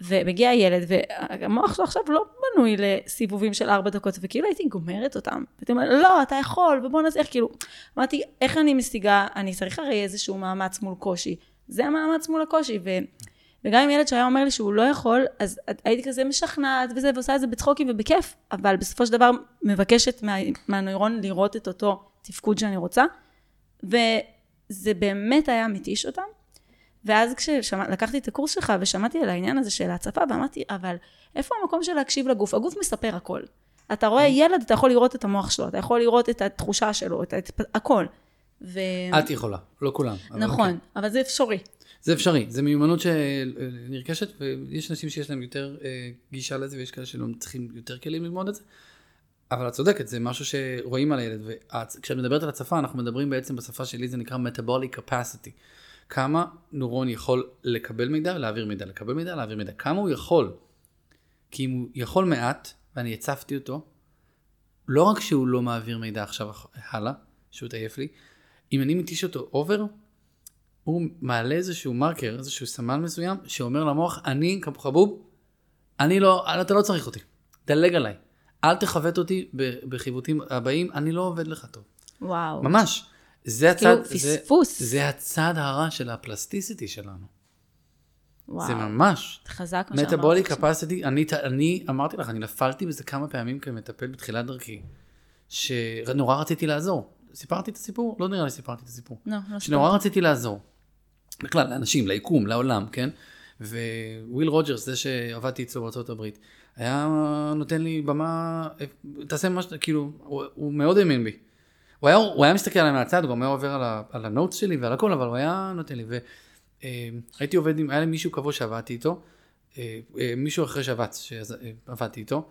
S2: ומגיע ילד, והמוח שלו עכשיו לא בנוי לסיבובים של ארבע דקות, וכאילו הייתי גומרת אותם. והייתי אומרת, לא, אתה יכול, ובוא נעשה, איך, כאילו, אמרתי, איך אני משיגה, אני צריך הרי איזשהו מאמץ מול קושי. זה המאמץ מול הקושי, ו... וגם אם ילד שהיה אומר לי שהוא לא יכול, אז הייתי כזה משכנעת וזה, ועושה את זה בצחוקים ובכיף, אבל בסופו של דבר מבקשת מה, מהנוירון לראות את אותו תפקוד שאני רוצה, וזה באמת היה מתיש אותם. ואז כשלקחתי את הקורס שלך ושמעתי על העניין הזה של ההצפה, ואמרתי, אבל איפה המקום של להקשיב לגוף? הגוף מספר הכל. אתה רואה mm. ילד, אתה יכול לראות את המוח שלו, אתה יכול לראות את התחושה שלו, את, את הכל.
S1: ו... את יכולה, לא כולם.
S2: נכון, אבל, כן. אבל זה אפשרי.
S1: זה אפשרי, זה מיומנות שנרכשת, ויש אנשים שיש להם יותר אה, גישה לזה, ויש כאלה שלא צריכים יותר כלים ללמוד את זה. אבל את צודקת, זה משהו שרואים על הילד, וכשאת מדברת על הצפה, אנחנו מדברים בעצם בשפה שלי, זה נקרא metabolic capacity. כמה נורון יכול לקבל מידע ולהעביר מידע, לקבל מידע, להעביר מידע, כמה הוא יכול. כי אם הוא יכול מעט, ואני הצפתי אותו, לא רק שהוא לא מעביר מידע עכשיו הלאה, שהוא עייף לי, אם אני מתיש אותו over, הוא מעלה איזשהו מרקר, איזשהו סמן מסוים, שאומר למוח, אני חבוב, אני לא, אתה לא צריך אותי, דלג עליי. אל תחווט אותי בחיווטים הבאים, אני לא עובד לך טוב.
S2: וואו.
S1: ממש. זה הצד,
S2: כאילו פספוס.
S1: זה, זה הצד הרע של ה plasticity שלנו.
S2: וואו.
S1: זה ממש.
S2: חזק מה שאמרת.
S1: metabolic capacity, אני, אני אמרתי לך, אני נפלתי בזה כמה פעמים כמטפל בתחילת דרכי, שנורא רציתי לעזור. סיפרתי את הסיפור? לא נראה לי סיפרתי את הסיפור.
S2: לא, לא.
S1: שנורא רציתי לעזור. בכלל, לאנשים, ליקום, לעולם, כן? וויל רוג'רס, זה שעבדתי אצלו בארצות הברית, היה נותן לי במה, תעשה מה שאתה, כאילו, הוא, הוא מאוד האמין בי. הוא היה, הוא היה מסתכל עליי מהצד, הוא גם היה עובר על, ה, על ה notes שלי ועל הכל, אבל הוא היה נותן לי. והייתי אה, עובד עם, היה לי מישהו קבוע שעבדתי איתו, אה, אה, מישהו אחרי שבץ שעבדתי איתו,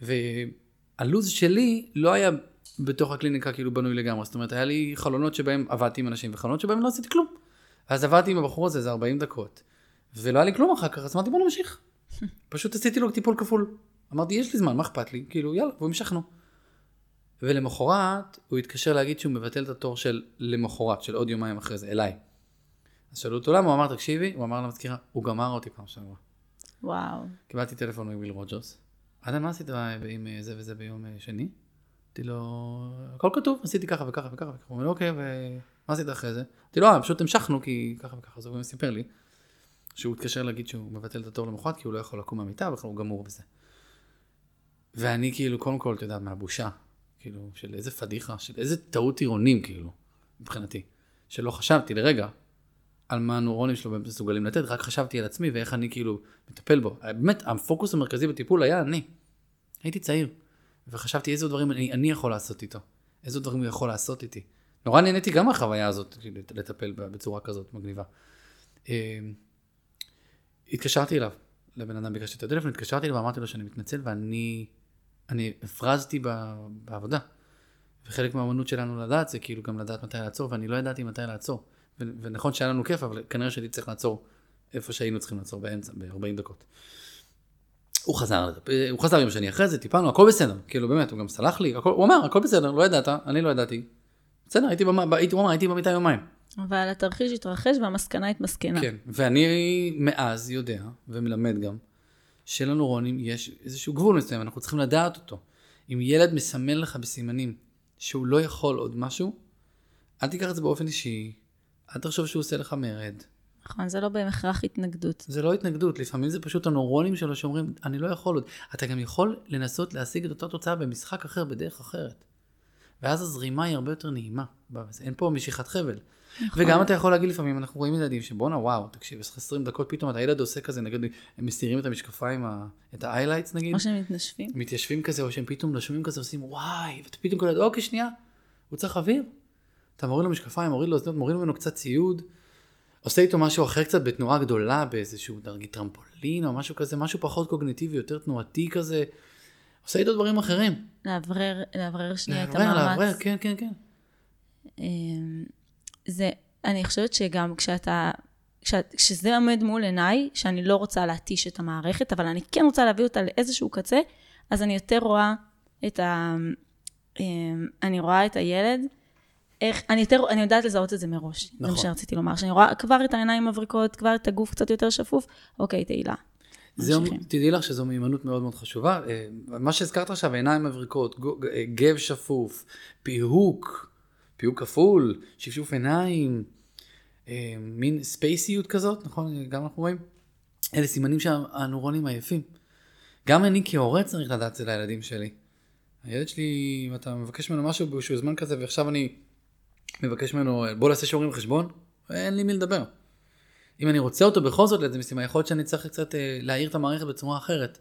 S1: והלו"ז שלי לא היה בתוך הקליניקה כאילו בנוי לגמרי, זאת אומרת, היה לי חלונות שבהם עבדתי עם אנשים וחלונות שבהם לא עשיתי כלום. אז עבדתי עם הבחור הזה איזה 40 דקות, ולא היה לי כלום אחר כך, אז אמרתי בוא נמשיך. פשוט עשיתי לו טיפול כפול. אמרתי יש לי זמן, מה אכפת לי? כאילו יאללה, והוא המשכנו. ולמחרת הוא התקשר להגיד שהוא מבטל את התור של למחרת, של עוד יומיים אחרי זה, אליי. אז שאלו אותו למה, הוא אמר תקשיבי, הוא אמר למזכירה, הוא גמר אותי פעם שעברה.
S2: וואו.
S1: קיבלתי טלפון מוויל רוג'רס. עדה, מה עשית עם זה וזה ביום אה, שני? אמרתי לו, הכל כתוב, עשיתי ככה וככה וככה וככה. הוא אומר, אוקיי, ומה עשית אחרי זה? אמרתי לו, אה, פשוט המשכנו כי ככה וככה. אז הוא סיפר לי שהוא התקשר להגיד שהוא מבטל את התור למחרת כי הוא לא יכול לקום מהמיטה, בכלל הוא גמור בזה. ואני כאילו, קודם כל, אתה יודע, מהבושה, כאילו, של איזה פדיחה, של איזה טעות טירונים, כאילו, מבחינתי. שלא חשבתי לרגע על מה הנורונים שלו באמת מסוגלים לתת, רק חשבתי על עצמי ואיך אני כאילו מטפל בו. באמת, הפוקוס המרכזי בטיפול היה אני. הייתי צעיר, וחשבתי איזה דברים אני, אני יכול לעשות איתו, איזה דברים הוא יכול לעשות איתי. נורא נהניתי גם מהחוויה הזאת, כאילו, לטפל בצורה כזאת מגניבה. אה, התקשרתי אליו, לבן אדם ביקשתי את הטלפון, התקשרתי אליו ואמרתי לו שאני מתנצל ואני אני הפרזתי בעבודה. וחלק מהאמנות שלנו לדעת זה כאילו גם לדעת מתי לעצור, ואני לא ידעתי מתי לעצור. ו- ונכון שהיה לנו כיף, אבל כנראה שהייתי צריך לעצור איפה שהיינו צריכים לעצור באמצע, ב-40 דקות. הוא חזר, הוא חזר יום שני אחרי זה, טיפלנו, הכל בסדר, כאילו באמת, הוא גם סלח לי, הכל, הוא אמר, הכל בסדר, לא ידעת, אני לא ידעתי. בסדר, הייתי, במ... הייתי, הוא אמר, הייתי במיטה יומיים.
S2: אבל התרחיש התרחש והמסקנה התמסקנה.
S1: כן, ואני מאז יודע, ומלמד גם, שלנוירונים יש איזשהו גבול מסוים, אנחנו צריכים לדעת אותו. אם ילד מסמן לך בסימנים שהוא לא יכול עוד משהו, אל תיקח את זה באופן אישי, אל תחשוב שהוא עושה לך מרד.
S2: נכון, זה לא בהכרח התנגדות.
S1: זה לא התנגדות, לפעמים זה פשוט הנוירונים שלו שאומרים, אני לא יכול עוד. אתה גם יכול לנסות להשיג את אותה תוצאה במשחק אחר, בדרך אחרת. ואז הזרימה היא הרבה יותר נעימה. אין פה משיכת חבל.
S2: נכון.
S1: וגם אתה יכול להגיד לפעמים, אנחנו רואים ילדים שבואנה וואו, תקשיב, יש לך 20 דקות, פתאום אתה ילד עושה כזה, נגיד, הם מסירים את המשקפיים, את ה-highlights נגיד,
S2: או שהם מתנשפים.
S1: מתיישבים כזה, או שהם פתאום נושמים כזה, עושים וואי, ואתה פתאום קולט, אוקיי, שנייה, הוא צריך אוויר. אתה מוריד לו משקפיים, מוריד לו אוזניות, מוריד ממנו קצת ציוד, עושה איתו משהו אחר קצת בתנועה גדולה, באיזשהו דרגי טרמפולין או משהו כזה, משהו פחות קוגניטיבי, יותר תנועתי כזה, עושה איתו דברים אחרים.
S2: לאוורר, לאוורר שנייה את
S1: לאוורר,
S2: המאמץ.
S1: לאוורר, כן, כן, כן.
S2: זה, אני חושבת שגם כשאתה, כשאת, כשזה עומד מול עיניי, שאני לא רוצה להתיש את המערכת, אבל אני כן רוצה להביא אותה לאיזשהו קצה, אז אני יותר רואה את ה... אמ, אני רואה את הילד, איך, אני יותר, אני יודעת לזהות את זה מראש. זה מה
S1: נכון.
S2: שרציתי לומר, שאני רואה כבר את העיניים מבריקות, כבר את הגוף קצת יותר שפוף, אוקיי, תהילה.
S1: תדעי לך שזו מיומנות מאוד מאוד חשובה. אה, מה שהזכרת עכשיו, עיניים מבריקות, אה, גב שפוף, פיהוק, פיהוק כפול, שפשוף עיניים, אה, מין ספייסיות כזאת, נכון? גם אנחנו רואים. אלה סימנים שהנוירונים עייפים. גם אני כהורה צריך לדעת את זה לילדים שלי. הילד שלי, אם אתה מבקש ממנו משהו באיזשהו זמן כזה, ועכשיו אני מבקש ממנו, בוא נעשה שיעורים חשבון, אין לי מי לדבר. אם אני רוצה אותו בכל זאת לאיזה משימה, יכול להיות שאני צריך קצת אה, להעיר את המערכת בצורה אחרת.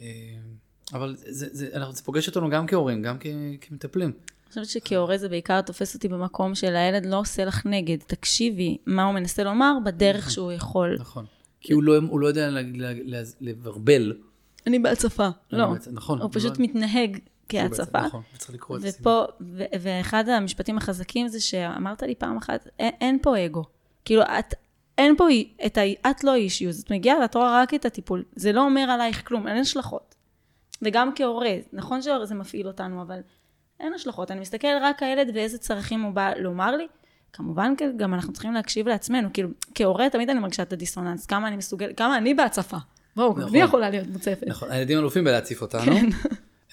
S1: אה, אבל זה, זה, זה, זה פוגש אותנו גם כהורים, גם כמטפלים.
S2: אני חושבת שכהורה זה בעיקר תופס אותי במקום של הילד לא עושה לך נגד, תקשיבי מה הוא מנסה לומר בדרך שהוא יכול.
S1: נכון. כי הוא לא, הוא לא יודע לברבל.
S2: אני בהצפה. לא.
S1: אני בעצם- נכון.
S2: הוא פשוט
S1: לא-
S2: מתנהג כהצפה.
S1: נכון, וצריך לקרוא את זה.
S2: ופה, ו- ואחד המשפטים החזקים זה שאמרת לי פעם אחת, אין, אין פה אגו. כאילו, את, אין פה, את ה... את לא אישיוז, את מגיעה ואת רואה רק את הטיפול. זה לא אומר עלייך כלום, אין השלכות. וגם כהורה, נכון שזה מפעיל אותנו, אבל אין השלכות. אני מסתכל רק הילד ואיזה צרכים הוא בא לומר לי. כמובן, כן, גם אנחנו צריכים להקשיב לעצמנו. כאילו, כהורה תמיד אני מרגישה את הדיסוננס, כמה אני מסוגל, כמה אני בהצפה. בואו,
S1: נכון.
S2: אני יכולה להיות מוצפת.
S1: נכון, הילדים אלופים בלהציף אותנו.
S2: כן.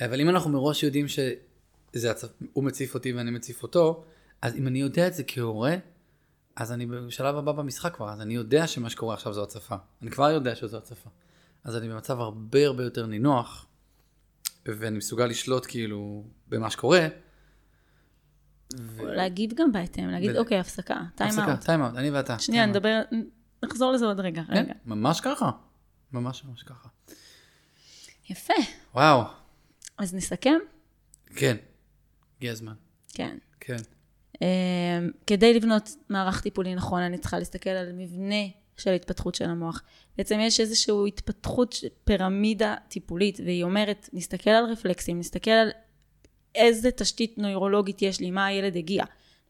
S1: אבל אם אנחנו מראש יודעים שהוא מציף אותי ואני מציף אותו, אז אם אני יודע את זה כהורה, אז אני בשלב הבא במשחק כבר, אז אני יודע שמה שקורה עכשיו זו הצפה. אני כבר יודע שזו הצפה. אז אני במצב הרבה הרבה יותר נינוח, ואני מסוגל לשלוט כאילו במה שקורה. ו-
S2: להגיב גם בהתאם, להגיד,
S1: ו-
S2: אוקיי, הפסקה, טיים
S1: הפסקה,
S2: אאוט.
S1: טיים אאוט, אני ואתה.
S2: שנייה. נדבר, נחזור לזה עוד רגע.
S1: כן,
S2: רגע.
S1: ממש ככה. ממש ממש ככה.
S2: יפה.
S1: וואו,
S2: אז נסכם?
S1: כן. הגיע הזמן.
S2: כן.
S1: כן.
S2: Um, כדי לבנות מערך טיפולי נכון, אני צריכה להסתכל על מבנה של התפתחות של המוח. בעצם יש איזושהי התפתחות, פירמידה טיפולית, והיא אומרת, נסתכל על רפלקסים, נסתכל על איזה תשתית נוירולוגית יש לי, מה הילד הגיע.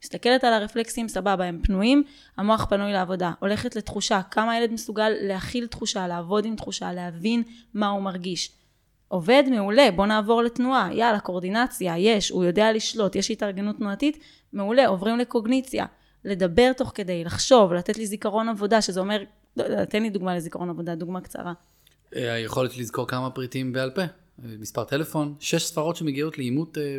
S2: מסתכלת על הרפלקסים, סבבה, הם פנויים, המוח פנוי לעבודה. הולכת לתחושה, כמה הילד מסוגל להכיל תחושה, לעבוד עם תחושה, להבין מה הוא מרגיש. עובד מעולה, בוא נעבור לתנועה, יאללה, קואורדינציה, יש, הוא יודע לשלוט, יש התארגנות תנועתית, מעולה, עוברים לקוגניציה. לדבר תוך כדי, לחשוב, לתת לי זיכרון עבודה, שזה אומר, לא תן לי דוגמה לזיכרון עבודה, דוגמה קצרה.
S1: אה, היכולת לזכור כמה פריטים בעל פה, אה, מספר טלפון, שש ספרות שמגיעות לאימות אה,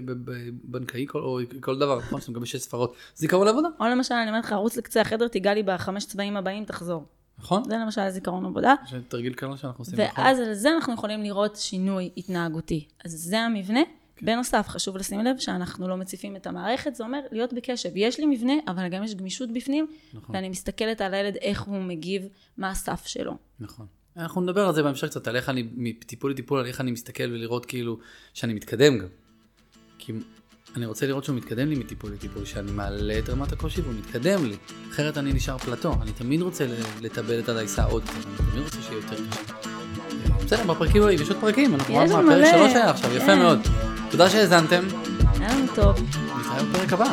S1: בנקאי כל- או כל דבר, נכון? שאתה מקבל שש ספרות, זיכרון לעבודה,
S2: או למשל, אני אומרת לך, רוץ לקצה החדר, תיגע לי בחמש צבעים הבאים, תחזור.
S1: נכון?
S2: זה למשל זיכרון עבודה.
S1: יש תרגיל קל שאנחנו עושים. נכון?
S2: ואז על זה אנחנו יכולים לראות שינוי התנהגותי. אז זה המבנה. בנוסף, חשוב לשים לב שאנחנו לא מציפים את המערכת, זה אומר להיות בקשב. יש לי מבנה, אבל גם יש גמישות בפנים,
S1: נכון.
S2: ואני מסתכלת על הילד, איך הוא מגיב, מה הסף שלו.
S1: נכון. אנחנו נדבר על זה בהמשך קצת, על איך אני, מטיפול לטיפול, על איך אני מסתכל ולראות כאילו שאני מתקדם גם. כי אני רוצה לראות שהוא מתקדם לי מטיפול לטיפול, שאני מעלה את רמת הקושי והוא מתקדם לי. אחרת אני נשאר פלטו. אני תמיד רוצה לטבל את הדייסה עוד קצת, אני תמיד רוצה שיהיה יותר קשה. בסדר, בפרקים הבאים, יש עוד פרקים, אנחנו עוד
S2: מלא.
S1: פרק שלוש היה עכשיו, יפה
S2: כן.
S1: מאוד. תודה שהאזנתם,
S2: היה לנו טוב.
S1: נתראה בפרק הבא.